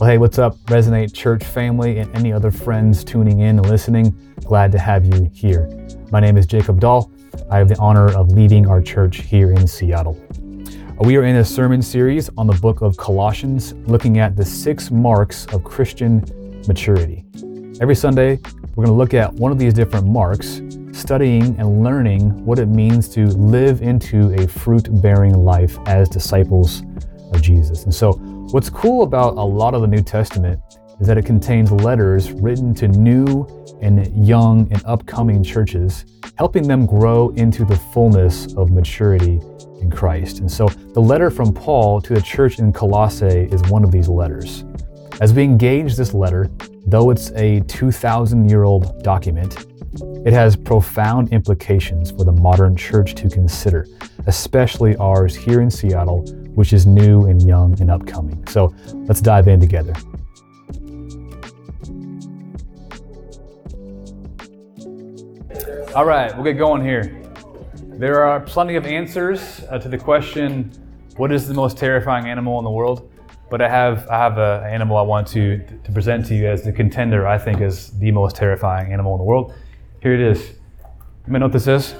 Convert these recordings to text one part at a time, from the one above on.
Well, hey, what's up, Resonate Church family, and any other friends tuning in and listening? Glad to have you here. My name is Jacob Dahl. I have the honor of leading our church here in Seattle. We are in a sermon series on the book of Colossians, looking at the six marks of Christian maturity. Every Sunday, we're going to look at one of these different marks, studying and learning what it means to live into a fruit bearing life as disciples of Jesus. And so, What's cool about a lot of the New Testament is that it contains letters written to new and young and upcoming churches, helping them grow into the fullness of maturity in Christ. And so the letter from Paul to the church in Colossae is one of these letters. As we engage this letter, though it's a 2,000 year old document, it has profound implications for the modern church to consider, especially ours here in Seattle, which is new and young and upcoming. So let's dive in together. All right, we'll get going here. There are plenty of answers uh, to the question, what is the most terrifying animal in the world? But I have I have an animal I want to to present to you as the contender I think is the most terrifying animal in the world. Here it is. You may know what this is?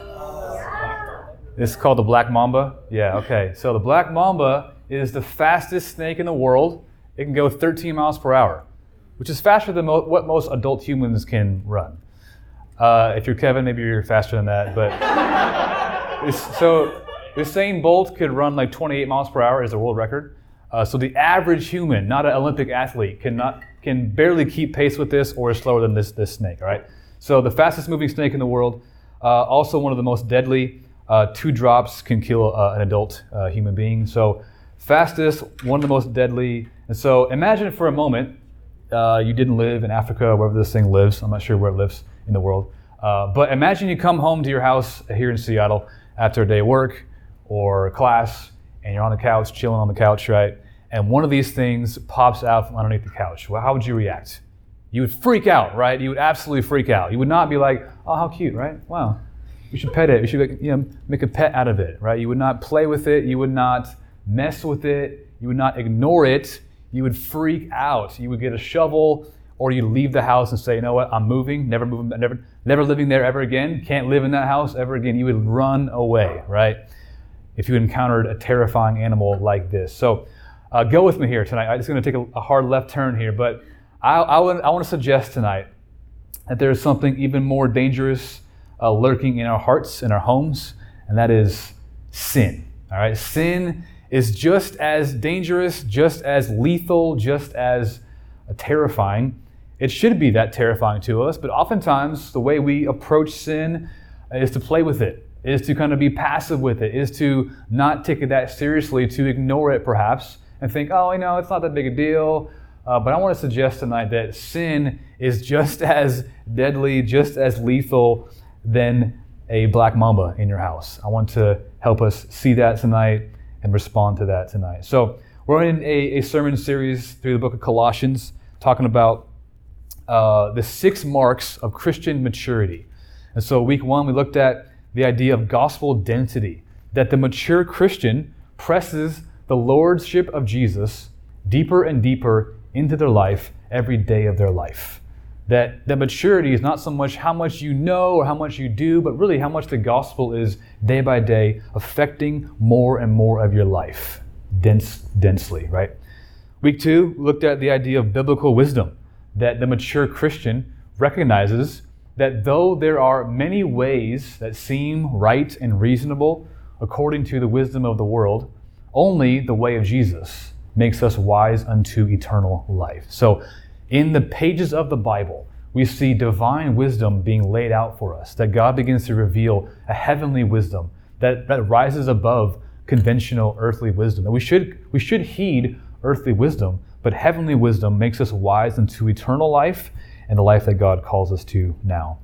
It's called the black mamba. Yeah, okay. So the black mamba is the fastest snake in the world. It can go 13 miles per hour, which is faster than mo- what most adult humans can run. Uh, if you're Kevin, maybe you're faster than that. But so Usain Bolt could run like 28 miles per hour is the world record. Uh, so the average human, not an Olympic athlete, cannot can barely keep pace with this or is slower than this this snake. All right. So the fastest moving snake in the world, uh, also one of the most deadly. Uh, two drops can kill uh, an adult uh, human being. So fastest, one of the most deadly. And so imagine for a moment uh, you didn't live in Africa, wherever this thing lives. I'm not sure where it lives in the world. But imagine you come home to your house here in Seattle after a day of work or class, and you're on the couch, chilling on the couch, right? And one of these things pops out from underneath the couch. Well, how would you react? You would freak out, right? You would absolutely freak out. You would not be like, oh, how cute, right? Wow, you should pet it. You should you know, make a pet out of it, right? You would not play with it. You would not mess with it. You would not ignore it. You would freak out. You would get a shovel or you'd leave the house and say, you know what, I'm moving, never moving, never, never living there ever again, can't live in that house ever again. You would run away, right? If you encountered a terrifying animal like this. So uh, go with me here tonight. I'm just going to take a, a hard left turn here, but I, I, would, I want to suggest tonight that there is something even more dangerous uh, lurking in our hearts, in our homes, and that is sin. All right, sin is just as dangerous, just as lethal, just as uh, terrifying. It should be that terrifying to us, but oftentimes the way we approach sin is to play with it, is to kind of be passive with it, is to not take it that seriously, to ignore it perhaps, and think, oh, you know, it's not that big a deal. Uh, but I want to suggest tonight that sin is just as deadly, just as lethal than a black mamba in your house. I want to help us see that tonight and respond to that tonight. So, we're in a, a sermon series through the book of Colossians talking about uh, the six marks of Christian maturity. And so, week one, we looked at the idea of gospel density, that the mature Christian presses the lordship of Jesus deeper and deeper into their life every day of their life. That, that maturity is not so much how much you know or how much you do, but really how much the gospel is day by day affecting more and more of your life, dense, densely, right? Week two looked at the idea of biblical wisdom, that the mature Christian recognizes that though there are many ways that seem right and reasonable according to the wisdom of the world, only the way of Jesus makes us wise unto eternal life. So, in the pages of the Bible, we see divine wisdom being laid out for us, that God begins to reveal a heavenly wisdom that, that rises above conventional earthly wisdom. That we should, we should heed earthly wisdom, but heavenly wisdom makes us wise unto eternal life and the life that God calls us to now.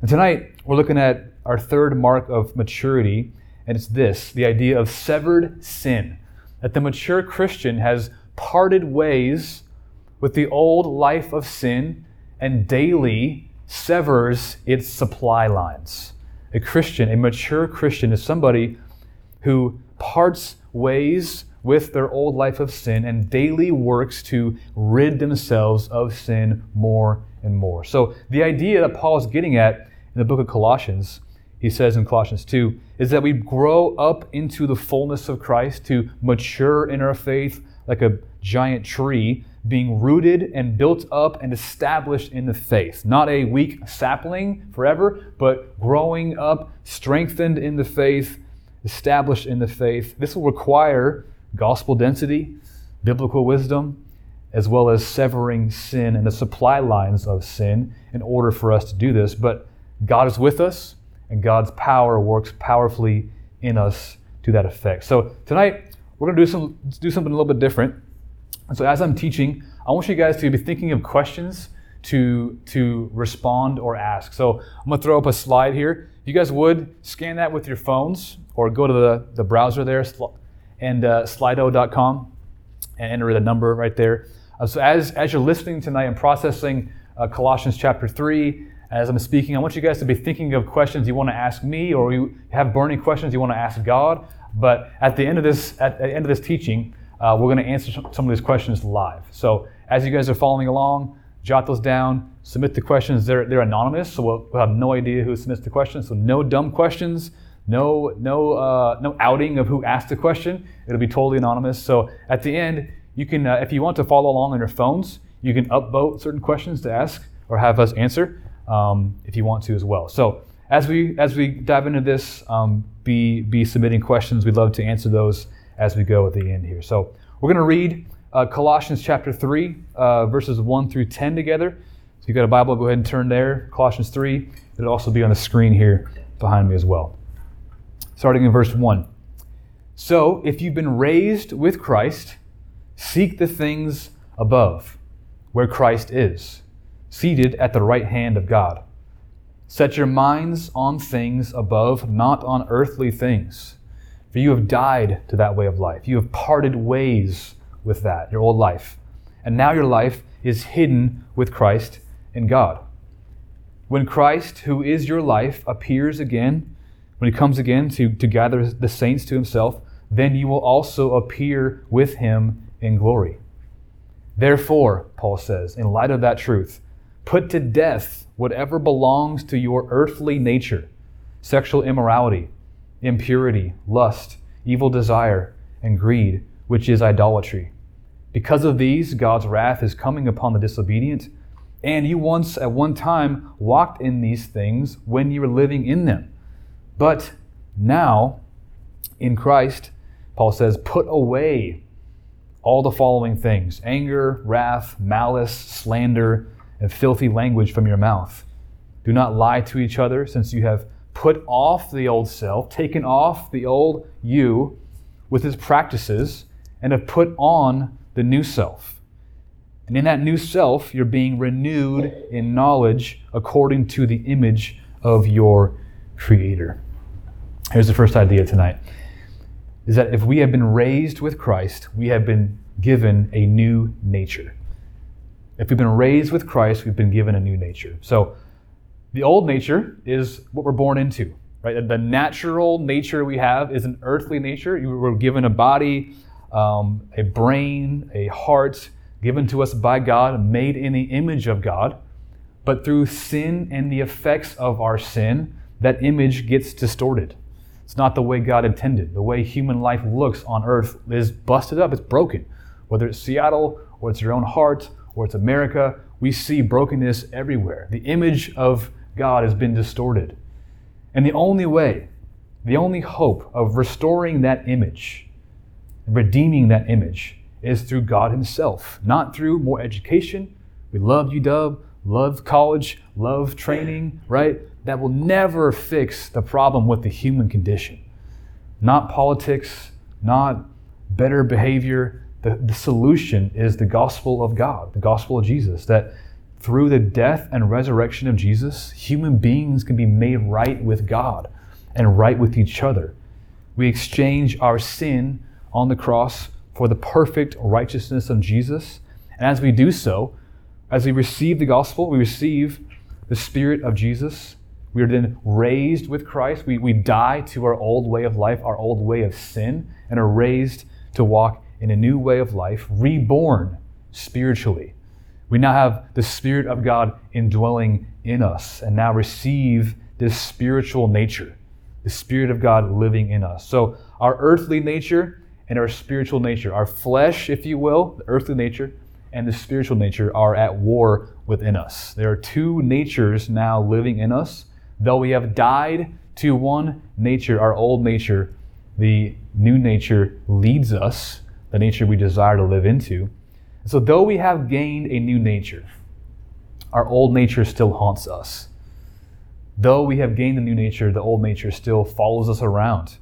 And tonight, we're looking at our third mark of maturity, and it's this the idea of severed sin that the mature Christian has parted ways with the old life of sin and daily severs its supply lines. A Christian, a mature Christian, is somebody who parts ways with their old life of sin and daily works to rid themselves of sin more and more. So, the idea that Paul is getting at in the book of Colossians, he says in Colossians 2, is that we grow up into the fullness of Christ to mature in our faith like a giant tree, being rooted and built up and established in the faith. Not a weak sapling forever, but growing up, strengthened in the faith, established in the faith. This will require gospel density, biblical wisdom, as well as severing sin and the supply lines of sin in order for us to do this. But God is with us, and God's power works powerfully in us to that effect. So tonight, we're going to do, some, do something a little bit different. And so as I'm teaching, I want you guys to be thinking of questions to, to respond or ask. So I'm going to throw up a slide here. If you guys would, scan that with your phones or go to the, the browser there and uh, slido.com and enter the number right there. Uh, so as, as you're listening tonight and processing uh, Colossians chapter 3, as I'm speaking, I want you guys to be thinking of questions you want to ask me or you have burning questions you want to ask God. But at the end of this, at the end of this teaching, uh, we're going to answer some of these questions live. So as you guys are following along, jot those down, submit the questions. They're, they're anonymous, so we'll, we'll have no idea who submits the questions. So no dumb questions, no, no, uh, no outing of who asked the question. It'll be totally anonymous. So at the end, you can, uh, if you want to follow along on your phones, you can upvote certain questions to ask or have us answer um, if you want to as well. So as we as we dive into this, um, be be submitting questions. We'd love to answer those as we go at the end here. So we're going to read uh, Colossians chapter three, uh, verses one through ten together. So you've got a Bible, go ahead and turn there. Colossians three. It'll also be on the screen here behind me as well. Starting in verse one. So if you've been raised with Christ, seek the things above, where Christ is, seated at the right hand of God. Set your minds on things above, not on earthly things. For you have died to that way of life. You have parted ways with that, your old life. And now your life is hidden with Christ in God. When Christ, who is your life, appears again, when he comes again to, to gather the saints to himself, then you will also appear with him in glory. Therefore, Paul says, in light of that truth, put to death whatever belongs to your earthly nature sexual immorality, impurity, lust, evil desire, and greed, which is idolatry. Because of these, God's wrath is coming upon the disobedient. And you once, at one time, walked in these things when you were living in them. But now, in Christ, Paul says, put away all the following things anger, wrath, malice, slander and filthy language from your mouth. Do not lie to each other, since you have put off the old self, taken off the old you with its practices, and have put on the new self. And in that new self, you're being renewed in knowledge according to the image of your Creator. Here's the first idea tonight is that if we have been raised with Christ, we have been given a new nature. If we've been raised with Christ, we've been given a new nature. So the old nature is what we're born into, right? The natural nature we have is an earthly nature. You were given a body, um, a brain, a heart, given to us by God, made in the image of God. But through sin and the effects of our sin, that image gets distorted. It's not the way God intended. The way human life looks on earth is busted up, it's broken. Whether it's Seattle or it's your own heart or it's America, we see brokenness everywhere. The image of God has been distorted. And the only way, the only hope of restoring that image, redeeming that image, is through God Himself, not through more education. We love UW, love college, love training, right? That will never fix the problem with the human condition. Not politics, not better behavior, the, the solution is the gospel of God, the gospel of Jesus, that through the death and resurrection of Jesus, human beings can be made right with God and right with each other. We exchange our sin on the cross for the perfect righteousness of Jesus. And as we do so, as we receive the gospel, we receive the Spirit of Jesus. We are then raised with Christ. We, we die to our old way of life, our old way of sin, and are raised to walk in a new way of life, reborn spiritually. We now have the Spirit of God indwelling in us and now receive this spiritual nature, the Spirit of God living in us. So, our earthly nature and our spiritual nature, our flesh, if you will, the earthly nature, and the spiritual nature are at war within us. There are two natures now living in us. Though we have died to one nature, our old nature, the new nature leads us, the nature we desire to live into. So, though we have gained a new nature, our old nature still haunts us. Though we have gained a new nature, the old nature still follows us around.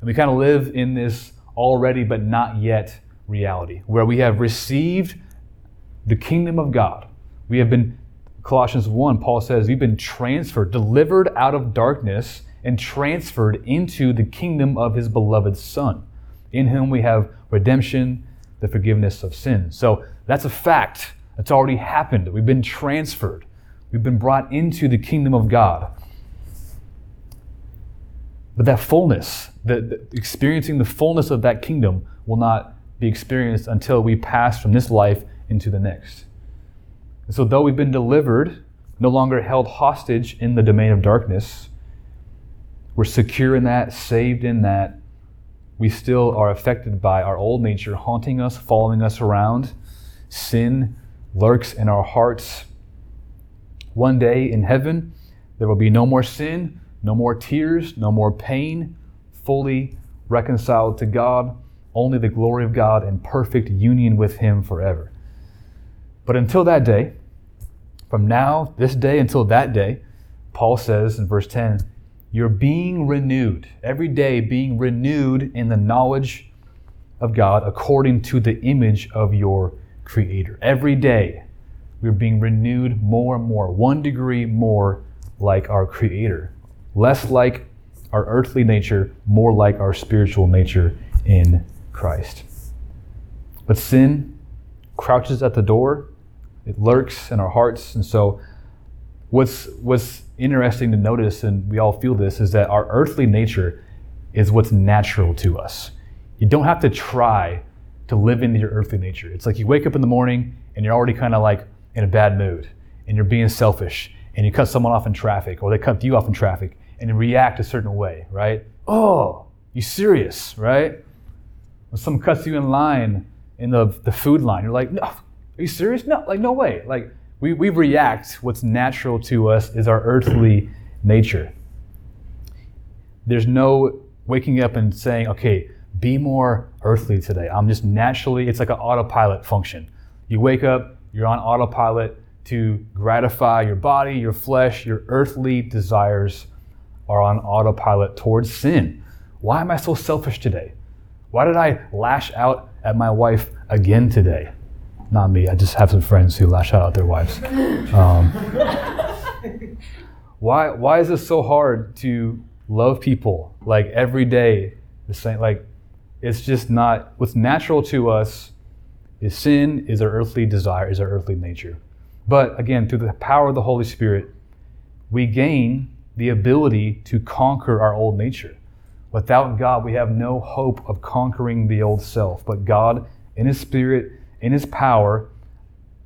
And we kind of live in this already but not yet reality where we have received the kingdom of God. We have been, Colossians 1, Paul says, we've been transferred, delivered out of darkness, and transferred into the kingdom of his beloved Son, in whom we have redemption, the forgiveness of sins. So that's a fact. That's already happened. We've been transferred. We've been brought into the kingdom of God. But that fullness, the, the, experiencing the fullness of that kingdom, will not be experienced until we pass from this life into the next. And so, though we've been delivered, no longer held hostage in the domain of darkness, we're secure in that, saved in that, we still are affected by our old nature haunting us, following us around. Sin lurks in our hearts. One day in heaven, there will be no more sin, no more tears, no more pain, fully reconciled to God, only the glory of God and perfect union with Him forever. But until that day, from now, this day until that day, Paul says in verse 10, you're being renewed, every day being renewed in the knowledge of God according to the image of your Creator. Every day we're being renewed more and more, one degree more like our Creator, less like our earthly nature, more like our spiritual nature in Christ. But sin crouches at the door it lurks in our hearts. And so, what's, what's interesting to notice, and we all feel this, is that our earthly nature is what's natural to us. You don't have to try to live into your earthly nature. It's like you wake up in the morning and you're already kind of like in a bad mood and you're being selfish and you cut someone off in traffic or they cut you off in traffic and you react a certain way, right? Oh, you serious, right? When someone cuts you in line in the, the food line, you're like, no, are you serious? No, like no way. Like we, we react, what's natural to us is our earthly nature. There's no waking up and saying, okay, be more earthly today. I'm just naturally, it's like an autopilot function. You wake up, you're on autopilot to gratify your body, your flesh, your earthly desires are on autopilot towards sin. Why am I so selfish today? Why did I lash out at my wife again today? Not me. I just have some friends who lash out at their wives. Um, why why is it so hard to love people like every day? The same like it's just not what's natural to us is sin is our earthly desire is our earthly nature but again through the power of the holy spirit we gain the ability to conquer our old nature without god we have no hope of conquering the old self but god in his spirit in his power,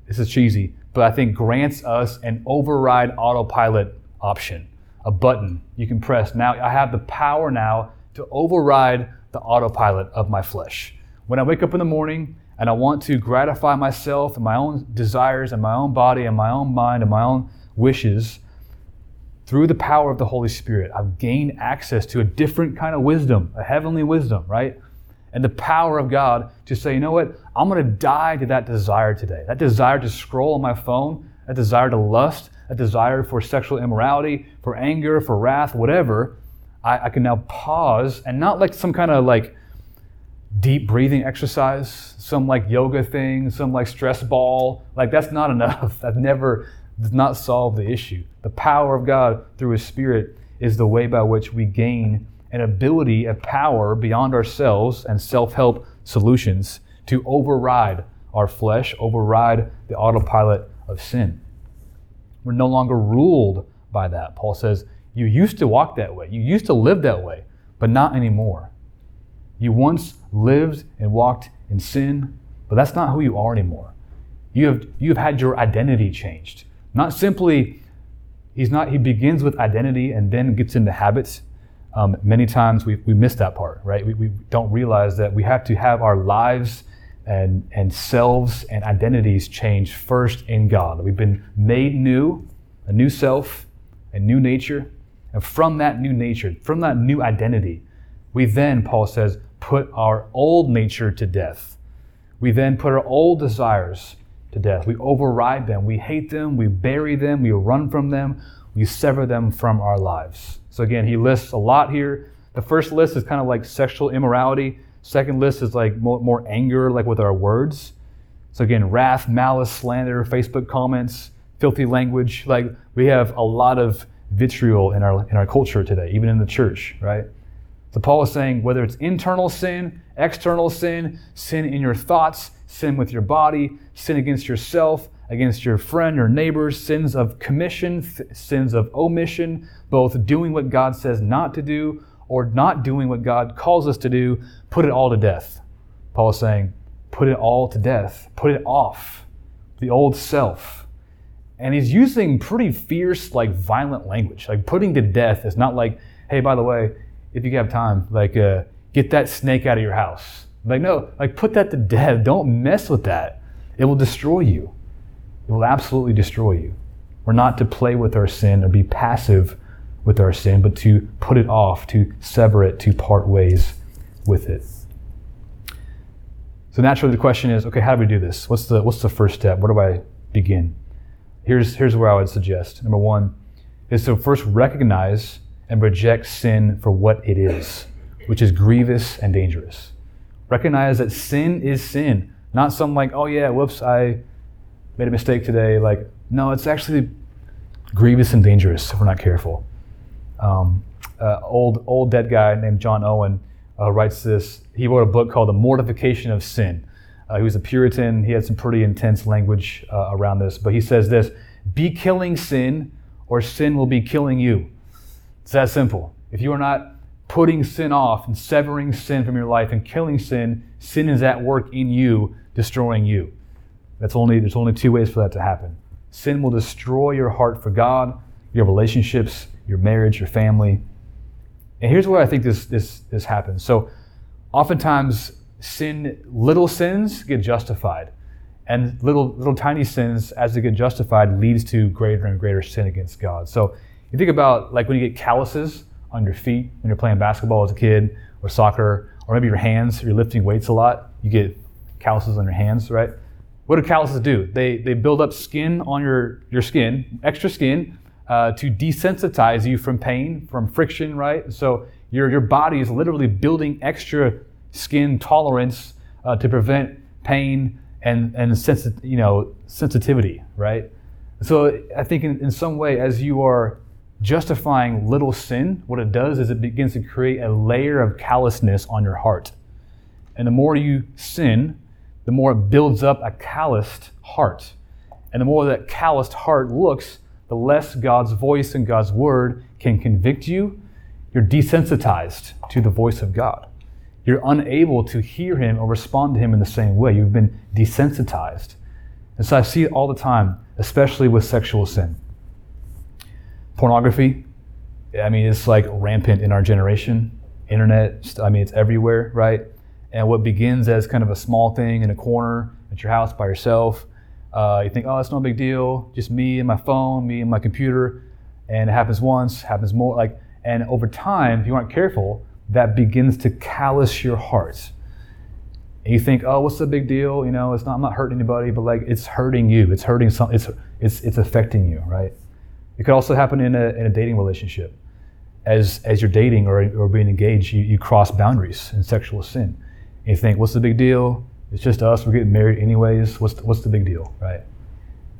this is cheesy, but I think grants us an override autopilot option, a button you can press. Now I have the power now to override the autopilot of my flesh. When I wake up in the morning and I want to gratify myself and my own desires and my own body and my own mind and my own wishes, through the power of the Holy Spirit, I've gained access to a different kind of wisdom, a heavenly wisdom, right? And the power of God to say, you know what? I'm going to die to that desire today. That desire to scroll on my phone, that desire to lust, that desire for sexual immorality, for anger, for wrath, whatever. I, I can now pause and not like some kind of like deep breathing exercise, some like yoga thing, some like stress ball. Like that's not enough. That never does not solve the issue. The power of God through His Spirit is the way by which we gain an ability, a power beyond ourselves and self help solutions to override our flesh, override the autopilot of sin. We're no longer ruled by that. Paul says, You used to walk that way, you used to live that way, but not anymore. You once lived and walked in sin, but that's not who you are anymore. You have, you have had your identity changed. Not simply, he's not, he begins with identity and then gets into habits. Um, many times we, we miss that part, right? We, we don't realize that we have to have our lives and, and selves and identities changed first in God. We've been made new, a new self, a new nature. And from that new nature, from that new identity, we then, Paul says, put our old nature to death. We then put our old desires to death. We override them. We hate them. We bury them. We run from them. We sever them from our lives. So again, he lists a lot here. The first list is kind of like sexual immorality. Second list is like more, more anger, like with our words. So again, wrath, malice, slander, Facebook comments, filthy language. Like we have a lot of vitriol in our in our culture today, even in the church, right? So Paul is saying whether it's internal sin, external sin, sin in your thoughts, sin with your body, sin against yourself, against your friend or neighbors, sins of commission, sins of omission, both doing what God says not to do or not doing what God calls us to do, put it all to death. Paul is saying, put it all to death, put it off, the old self. And he's using pretty fierce, like violent language. Like putting to death is not like, hey, by the way, if you have time, like uh, get that snake out of your house. Like, no, like put that to death. Don't mess with that. It will destroy you. It will absolutely destroy you. We're not to play with our sin or be passive with our sin, but to put it off, to sever it, to part ways with it. So naturally the question is, okay, how do we do this? What's the what's the first step? Where do I begin? Here's here's where I would suggest. Number one is to first recognize and reject sin for what it is, which is grievous and dangerous. Recognize that sin is sin, not some like, oh yeah, whoops, I made a mistake today. Like, no, it's actually grievous and dangerous if we're not careful. Um, uh, old old dead guy named John Owen uh, writes this. He wrote a book called The Mortification of Sin. Uh, he was a Puritan. He had some pretty intense language uh, around this, but he says this: "Be killing sin, or sin will be killing you." It's that simple. If you are not putting sin off and severing sin from your life and killing sin, sin is at work in you, destroying you. That's only there's only two ways for that to happen. Sin will destroy your heart for God, your relationships, your marriage, your family. And here's where I think this this this happens. So oftentimes sin little sins get justified. And little little tiny sins as they get justified leads to greater and greater sin against God. So you think about like when you get calluses on your feet when you're playing basketball as a kid or soccer, or maybe your hands, you're lifting weights a lot, you get calluses on your hands, right? What do calluses do? They, they build up skin on your, your skin, extra skin, uh, to desensitize you from pain, from friction, right? So your, your body is literally building extra skin tolerance uh, to prevent pain and, and sensi- you know, sensitivity, right? So I think in, in some way, as you are justifying little sin, what it does is it begins to create a layer of callousness on your heart. And the more you sin, the more it builds up a calloused heart. And the more that calloused heart looks, the less God's voice and God's word can convict you. You're desensitized to the voice of God. You're unable to hear Him or respond to Him in the same way. You've been desensitized. And so I see it all the time, especially with sexual sin pornography. I mean, it's like rampant in our generation. Internet, I mean, it's everywhere, right? And what begins as kind of a small thing in a corner at your house by yourself, uh, you think, oh, it's no big deal, just me and my phone, me and my computer, and it happens once, happens more, like, and over time, if you aren't careful, that begins to callous your heart. And you think, oh, what's the big deal? You know, it's not, I'm not hurting anybody, but like, it's hurting you. It's hurting some, it's, it's, it's affecting you, right? It could also happen in a, in a dating relationship. As, as you're dating or, or being engaged, you, you cross boundaries in sexual sin. And you think, what's the big deal? It's just us. We're getting married anyways. What's the, what's the big deal, right?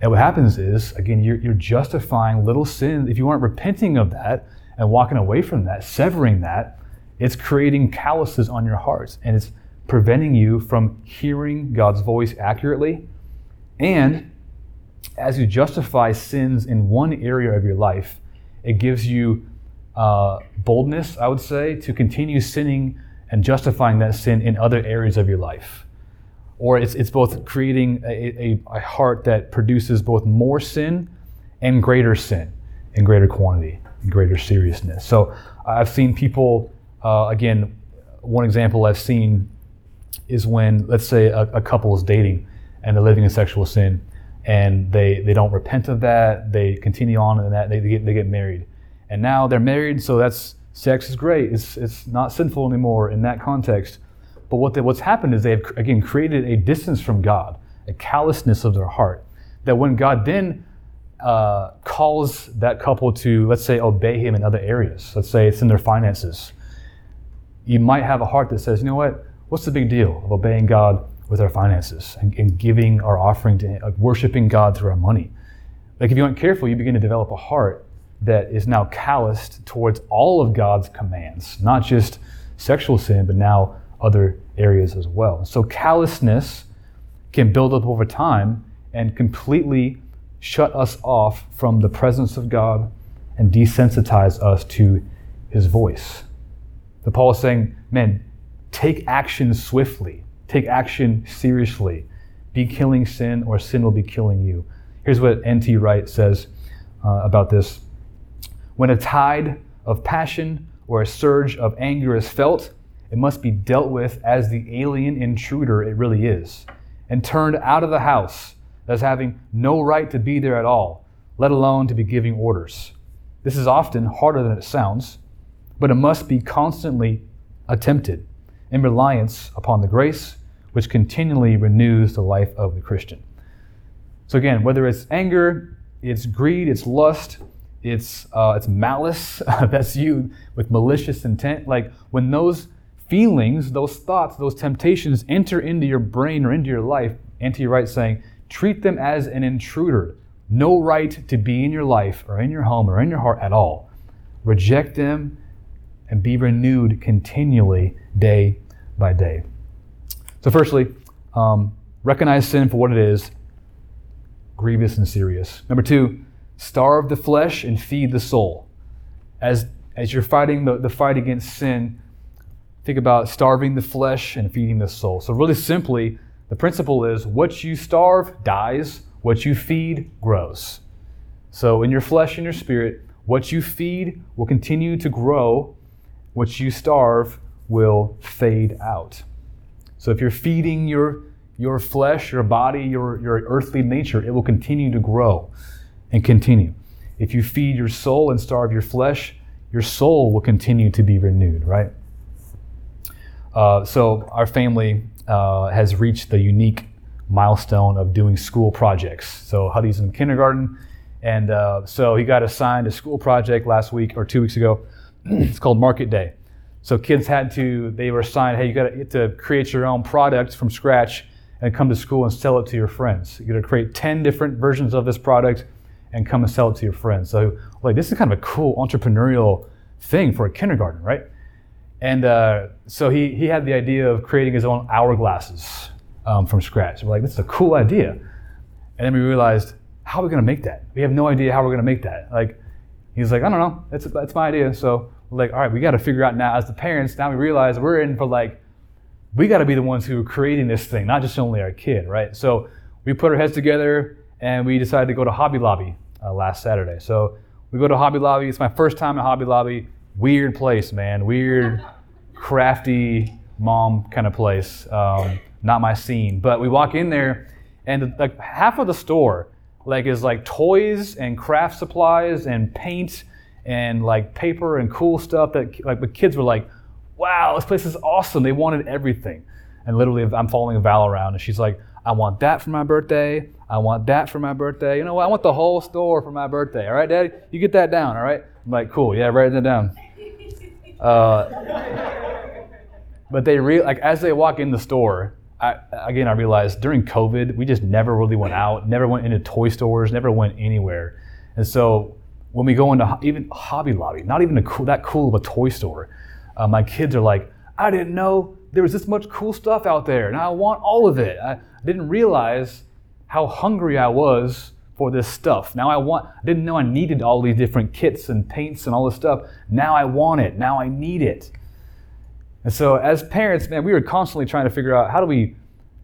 And what happens is, again, you're, you're justifying little sins. If you aren't repenting of that and walking away from that, severing that, it's creating calluses on your hearts and it's preventing you from hearing God's voice accurately and as you justify sins in one area of your life, it gives you uh, boldness, I would say, to continue sinning and justifying that sin in other areas of your life. Or it's, it's both creating a, a, a heart that produces both more sin and greater sin in greater quantity and greater seriousness. So I've seen people, uh, again, one example I've seen is when, let's say, a, a couple is dating and they're living in sexual sin and they, they don't repent of that, they continue on in that, they, they, get, they get married. And now they're married, so that's sex is great. It's, it's not sinful anymore in that context. But what they, what's happened is they've, again, created a distance from God, a callousness of their heart. That when God then uh, calls that couple to, let's say, obey Him in other areas, let's say it's in their finances, you might have a heart that says, you know what, what's the big deal of obeying God with our finances and, and giving our offering to Him, like worshiping God through our money? Like if you aren't careful, you begin to develop a heart that is now calloused towards all of God's commands, not just sexual sin, but now other areas as well. So callousness can build up over time and completely shut us off from the presence of God and desensitize us to his voice. The Paul is saying, man, take action swiftly, take action seriously. Be killing sin, or sin will be killing you. Here's what N.T. Wright says uh, about this when a tide of passion or a surge of anger is felt, it must be dealt with as the alien intruder it really is, and turned out of the house as having no right to be there at all, let alone to be giving orders. This is often harder than it sounds, but it must be constantly attempted in reliance upon the grace which continually renews the life of the Christian. So, again, whether it's anger, it's greed, it's lust, it's uh, it's malice. that's you with malicious intent. Like when those feelings, those thoughts, those temptations enter into your brain or into your life, N.T. Wright saying, treat them as an intruder. No right to be in your life or in your home or in your heart at all. Reject them and be renewed continually day by day. So, firstly, um, recognize sin for what it is grievous and serious. Number two, starve the flesh and feed the soul. As, as you're fighting the, the fight against sin, think about starving the flesh and feeding the soul. So, really simply, the principle is what you starve dies, what you feed grows. So, in your flesh and your spirit, what you feed will continue to grow, what you starve will fade out. So, if you're feeding your, your flesh, your body, your, your earthly nature, it will continue to grow and continue. If you feed your soul and starve your flesh, your soul will continue to be renewed, right? Uh, so, our family uh, has reached the unique milestone of doing school projects. So, Huddy's in kindergarten, and uh, so he got assigned a school project last week or two weeks ago. it's called Market Day. So, kids had to, they were assigned, hey, you got to, create your own product from scratch and come to school and sell it to your friends. You got to create 10 different versions of this product and come and sell it to your friends. So, like, this is kind of a cool entrepreneurial thing for a kindergarten, right? And uh, so he, he had the idea of creating his own hourglasses um, from scratch. We're like, this is a cool idea. And then we realized, how are we going to make that? We have no idea how we're going to make that. Like, he's like, I don't know, that's, that's my idea. So we're like, all right, we got to figure out now as the parents, now we realize we're in for like, we got to be the ones who are creating this thing, not just only our kid, right? So we put our heads together and we decided to go to Hobby Lobby uh, last Saturday. So we go to Hobby Lobby. It's my first time at Hobby Lobby. Weird place, man. Weird, crafty mom kind of place. Um, not my scene. But we walk in there, and like half of the store, like is like toys and craft supplies and paint and like paper and cool stuff that like the kids were like, "Wow, this place is awesome." They wanted everything. And literally, I'm following Val around, and she's like, "I want that for my birthday. I want that for my birthday. You know what? I want the whole store for my birthday. All right, Daddy? You get that down, all right? I'm like, cool. Yeah, write that down. Uh, but they re- like as they walk in the store, I, again, I realized during COVID, we just never really went out, never went into toy stores, never went anywhere. And so when we go into even Hobby Lobby, not even a cool, that cool of a toy store, uh, my kids are like, I didn't know there was this much cool stuff out there, and I want all of it. I didn't realize how hungry I was for this stuff. Now I want, I didn't know I needed all these different kits and paints and all this stuff. Now I want it. Now I need it. And so, as parents, man, we were constantly trying to figure out how do we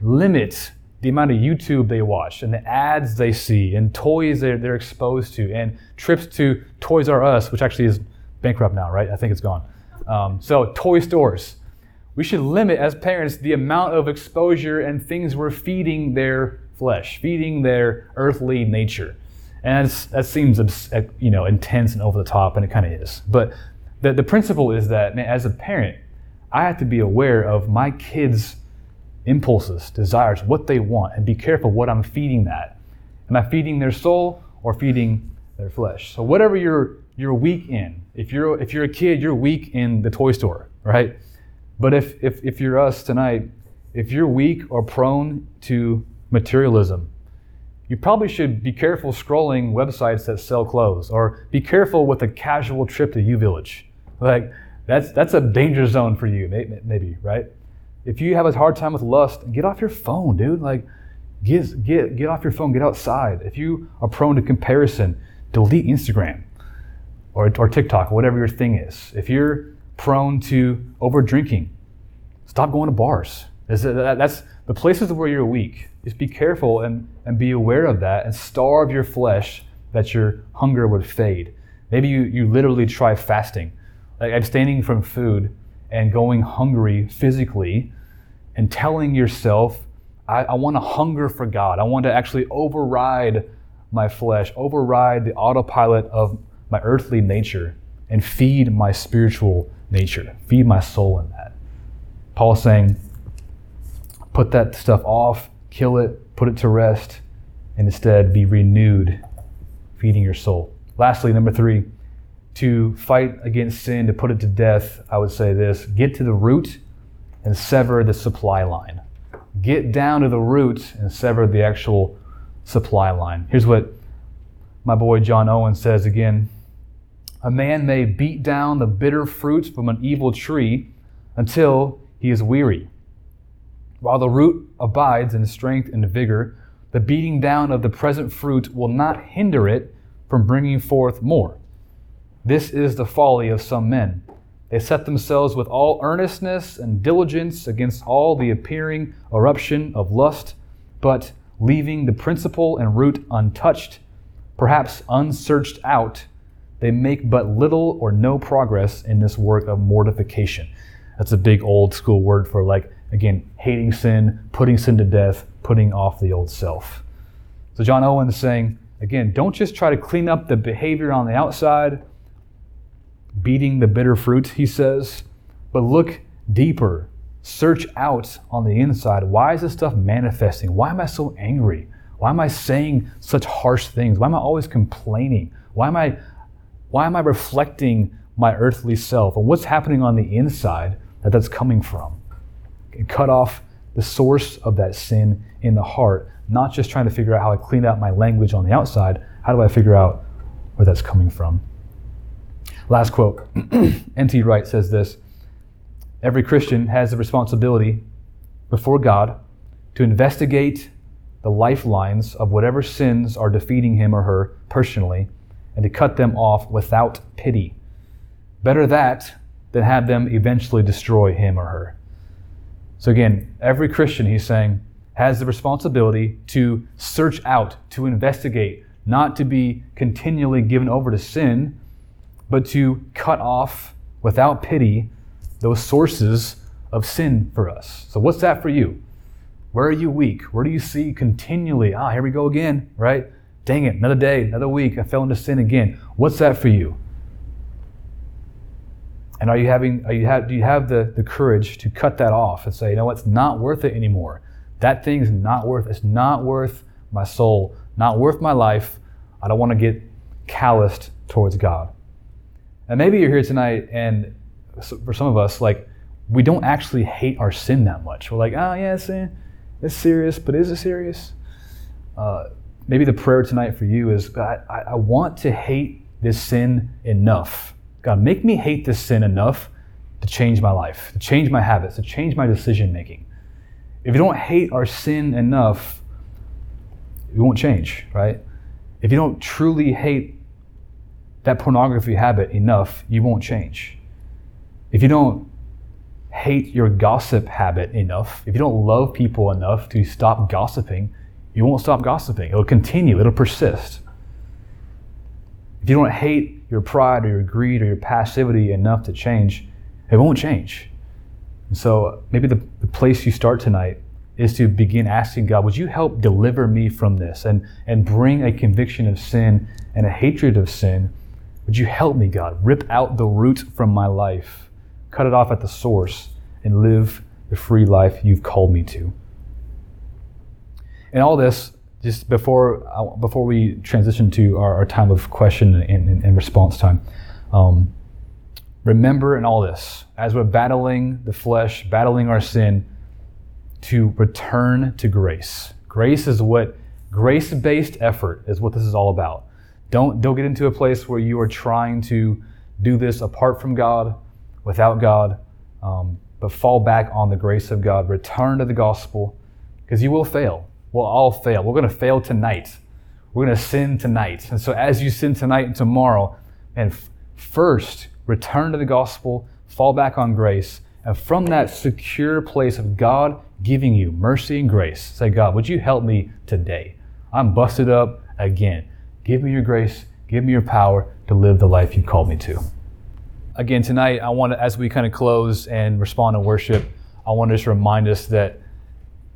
limit the amount of YouTube they watch and the ads they see and toys they're, they're exposed to and trips to Toys R Us, which actually is bankrupt now, right? I think it's gone. Um, so, toy stores. We should limit, as parents, the amount of exposure and things we're feeding their flesh, feeding their earthly nature. And that seems eh, you know intense and over the top, and it kind of is. But the, the principle is that man, as a parent, I have to be aware of my kids' impulses, desires, what they want, and be careful what I'm feeding that. Am I feeding their soul or feeding their flesh? So whatever you're you're weak in, if you're if you're a kid, you're weak in the toy store, right? But if if if you're us tonight, if you're weak or prone to materialism, you probably should be careful scrolling websites that sell clothes, or be careful with a casual trip to U Village. Like that's that's a danger zone for you, maybe, right? If you have a hard time with lust, get off your phone, dude. Like, get get get off your phone, get outside. If you are prone to comparison, delete Instagram or or TikTok, whatever your thing is. If you're prone to over drinking, stop going to bars. That's the places where you're weak. Just be careful and, and be aware of that and starve your flesh that your hunger would fade. Maybe you, you literally try fasting like abstaining from food and going hungry physically and telling yourself, I, I want to hunger for God. I want to actually override my flesh, override the autopilot of my earthly nature, and feed my spiritual nature, feed my soul in that. Paul's saying, put that stuff off, kill it, put it to rest, and instead be renewed, feeding your soul. Lastly, number three, to fight against sin, to put it to death, I would say this get to the root and sever the supply line. Get down to the root and sever the actual supply line. Here's what my boy John Owen says again A man may beat down the bitter fruits from an evil tree until he is weary. While the root abides in strength and vigor, the beating down of the present fruit will not hinder it from bringing forth more. This is the folly of some men. They set themselves with all earnestness and diligence against all the appearing eruption of lust, but leaving the principle and root untouched, perhaps unsearched out, they make but little or no progress in this work of mortification. That's a big old school word for, like, again, hating sin, putting sin to death, putting off the old self. So, John Owen is saying, again, don't just try to clean up the behavior on the outside beating the bitter fruit, he says, but look deeper. Search out on the inside. Why is this stuff manifesting? Why am I so angry? Why am I saying such harsh things? Why am I always complaining? Why am I why am I reflecting my earthly self? And what's happening on the inside that that's coming from? And cut off the source of that sin in the heart, not just trying to figure out how I clean out my language on the outside. How do I figure out where that's coming from? Last quote N.T. Wright says this Every Christian has the responsibility before God to investigate the lifelines of whatever sins are defeating him or her personally and to cut them off without pity. Better that than have them eventually destroy him or her. So, again, every Christian, he's saying, has the responsibility to search out, to investigate, not to be continually given over to sin, but to cut off without pity those sources of sin for us. So, what's that for you? Where are you weak? Where do you see continually, ah, here we go again, right? Dang it, another day, another week, I fell into sin again. What's that for you? And are you having, are you have, do you have the, the courage to cut that off and say, you know what, it's not worth it anymore? That thing's not worth, it's not worth my soul, not worth my life. I don't want to get calloused towards God. And maybe you're here tonight, and for some of us, like, we don't actually hate our sin that much. We're like, oh, yeah, sin, it's serious, but is it serious? Uh, maybe the prayer tonight for you is God, I, I want to hate this sin enough. God, make me hate this sin enough to change my life, to change my habits, to change my decision making. If you don't hate our sin enough, it won't change, right? If you don't truly hate that pornography habit enough, you won't change. If you don't hate your gossip habit enough, if you don't love people enough to stop gossiping, you won't stop gossiping. It'll continue, it'll persist. If you don't hate your pride or your greed or your passivity enough to change, it won't change. And so maybe the, the place you start tonight is to begin asking God, would you help deliver me from this and, and bring a conviction of sin and a hatred of sin? Would you help me, God? Rip out the root from my life, cut it off at the source, and live the free life you've called me to. And all this, just before uh, before we transition to our, our time of question and, and, and response time, um, remember in all this, as we're battling the flesh, battling our sin, to return to grace. Grace is what grace-based effort is what this is all about. Don't don't get into a place where you are trying to do this apart from God, without God, um, but fall back on the grace of God. Return to the gospel, because you will fail. We'll all fail. We're going to fail tonight. We're going to sin tonight. And so, as you sin tonight and tomorrow, and first return to the gospel, fall back on grace, and from that secure place of God giving you mercy and grace, say, God, would you help me today? I'm busted up again. Give me your grace, give me your power to live the life you called me to. Again, tonight, I want to, as we kind of close and respond to worship, I want to just remind us that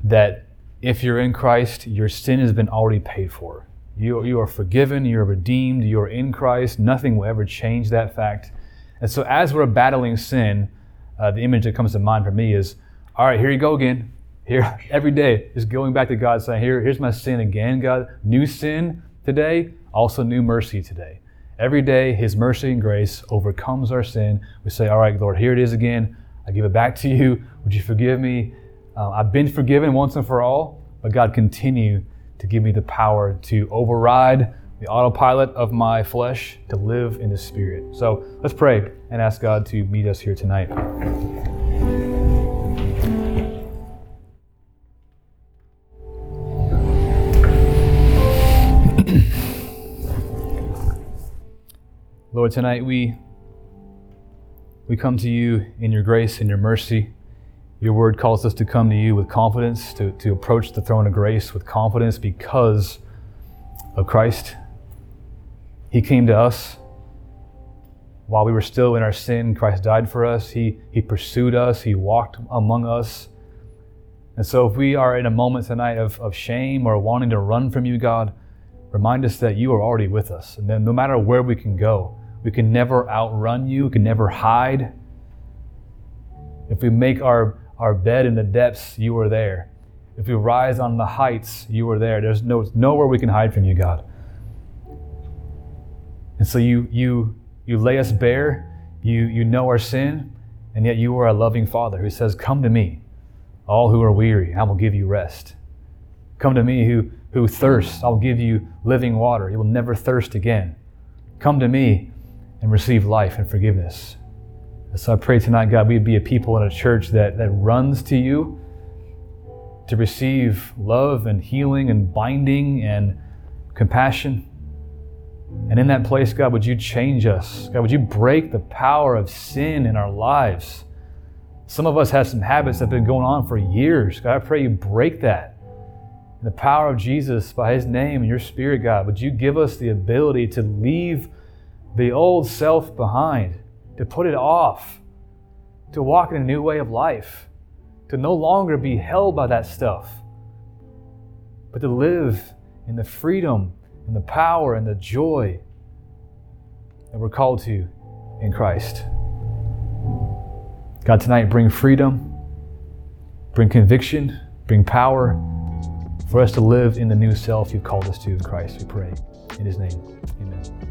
that if you're in Christ, your sin has been already paid for. You, you are forgiven, you are redeemed, you are in Christ. Nothing will ever change that fact. And so, as we're battling sin, uh, the image that comes to mind for me is all right, here you go again. Here, every day, just going back to God saying, Here, here's my sin again, God. New sin today, also new mercy today. Every day, His mercy and grace overcomes our sin. We say, All right, Lord, here it is again. I give it back to you. Would you forgive me? Uh, I've been forgiven once and for all, but God, continue to give me the power to override the autopilot of my flesh to live in the Spirit. So let's pray and ask God to meet us here tonight. Lord, tonight we we come to you in your grace and your mercy. Your word calls us to come to you with confidence, to, to approach the throne of grace with confidence because of Christ. He came to us while we were still in our sin. Christ died for us. He, he pursued us, He walked among us. And so, if we are in a moment tonight of, of shame or wanting to run from you, God, remind us that you are already with us. And then, no matter where we can go, we can never outrun you, we can never hide. If we make our our bed in the depths, you are there. If we rise on the heights, you are there. There's no nowhere we can hide from you, God. And so you you you lay us bare, you you know our sin, and yet you are a loving Father who says, Come to me, all who are weary, I will give you rest. Come to me who who thirsts, I'll give you living water. You will never thirst again. Come to me and receive life and forgiveness. So I pray tonight, God, we'd be a people in a church that, that runs to you to receive love and healing and binding and compassion. And in that place, God, would you change us? God, would you break the power of sin in our lives? Some of us have some habits that have been going on for years. God, I pray you break that. In the power of Jesus, by his name and your spirit, God, would you give us the ability to leave the old self behind? To put it off, to walk in a new way of life, to no longer be held by that stuff, but to live in the freedom and the power and the joy that we're called to in Christ. God, tonight bring freedom, bring conviction, bring power for us to live in the new self you've called us to in Christ. We pray. In his name, amen.